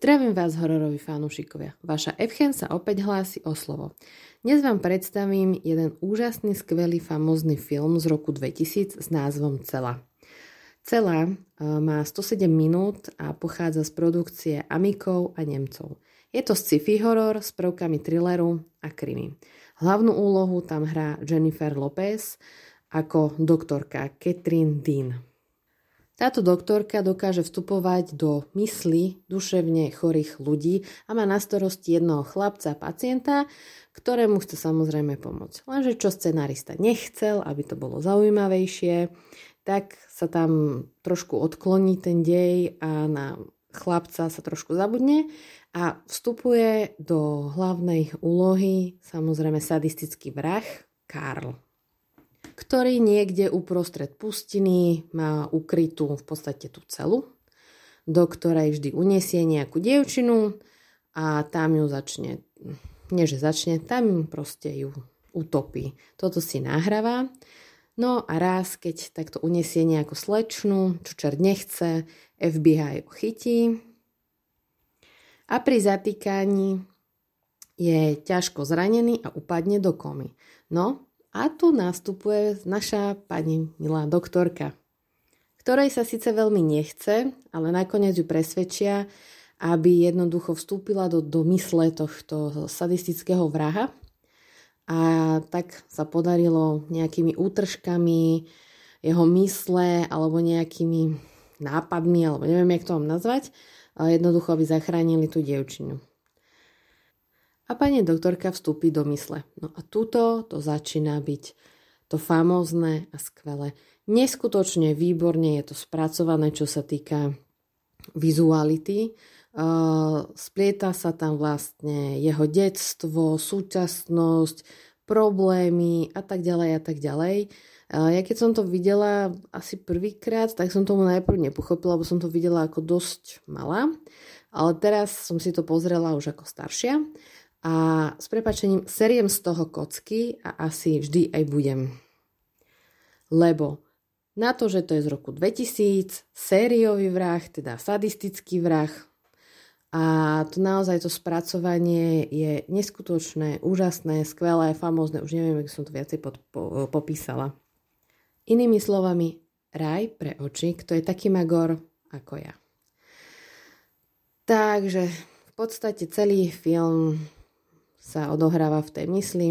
Zdravím vás, hororoví fanúšikovia. Vaša Evchen sa opäť hlási o slovo. Dnes vám predstavím jeden úžasný, skvelý, famózny film z roku 2000 s názvom Cela. Cela e, má 107 minút a pochádza z produkcie Amikov a Nemcov. Je to sci-fi horor s prvkami thrilleru a krimi. Hlavnú úlohu tam hrá Jennifer Lopez ako doktorka Catherine Dean. Táto doktorka dokáže vstupovať do mysli duševne chorých ľudí a má na starosti jednoho chlapca, pacienta, ktorému chce samozrejme pomôcť. Lenže čo scenárista nechcel, aby to bolo zaujímavejšie, tak sa tam trošku odkloní ten dej a na chlapca sa trošku zabudne a vstupuje do hlavnej úlohy samozrejme sadistický vrah Karl ktorý niekde uprostred pustiny má ukrytú v podstate tú celu, do ktorej vždy uniesie nejakú dievčinu a tam ju začne, nie že začne, tam proste ju utopí. Toto si nahráva. No a raz, keď takto uniesie nejakú slečnu, čo čert nechce, FBI ho chytí a pri zatýkaní je ťažko zranený a upadne do komy. No, a tu nastupuje naša pani milá doktorka, ktorej sa síce veľmi nechce, ale nakoniec ju presvedčia, aby jednoducho vstúpila do, do mysle tohto sadistického vraha. A tak sa podarilo nejakými útržkami jeho mysle alebo nejakými nápadmi, alebo neviem, jak to mám nazvať, jednoducho, aby zachránili tú dievčinu a pani doktorka vstúpi do mysle. No a tuto to začína byť to famózne a skvelé. Neskutočne výborne je to spracované, čo sa týka vizuality. Uh, splieta sa tam vlastne jeho detstvo, súčasnosť, problémy a tak ďalej a tak ďalej. Ja keď som to videla asi prvýkrát, tak som tomu najprv nepochopila, lebo som to videla ako dosť malá. Ale teraz som si to pozrela už ako staršia a s prepačením seriem z toho kocky a asi vždy aj budem. Lebo na to, že to je z roku 2000, sériový vrah, teda sadistický vrah, a to naozaj to spracovanie je neskutočné, úžasné, skvelé, famózne, už neviem, ako som to viacej pod, po, popísala. Inými slovami, raj pre oči, kto je taký magor ako ja. Takže v podstate celý film sa odohráva v tej mysli.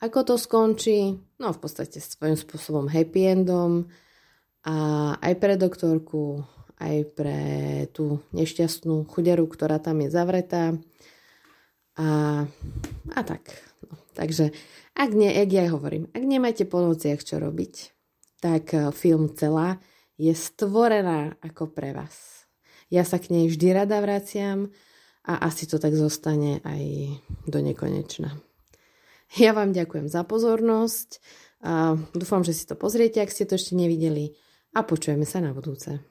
Ako to skončí? No v podstate svojím spôsobom happy endom a aj pre doktorku, aj pre tú nešťastnú chuderu, ktorá tam je zavretá. A, a tak. No, takže ak nie, ak ja hovorím, ak nemáte po nociach čo robiť, tak e, film celá je stvorená ako pre vás. Ja sa k nej vždy rada vraciam, a asi to tak zostane aj do nekonečna. Ja vám ďakujem za pozornosť a dúfam, že si to pozriete, ak ste to ešte nevideli a počujeme sa na budúce.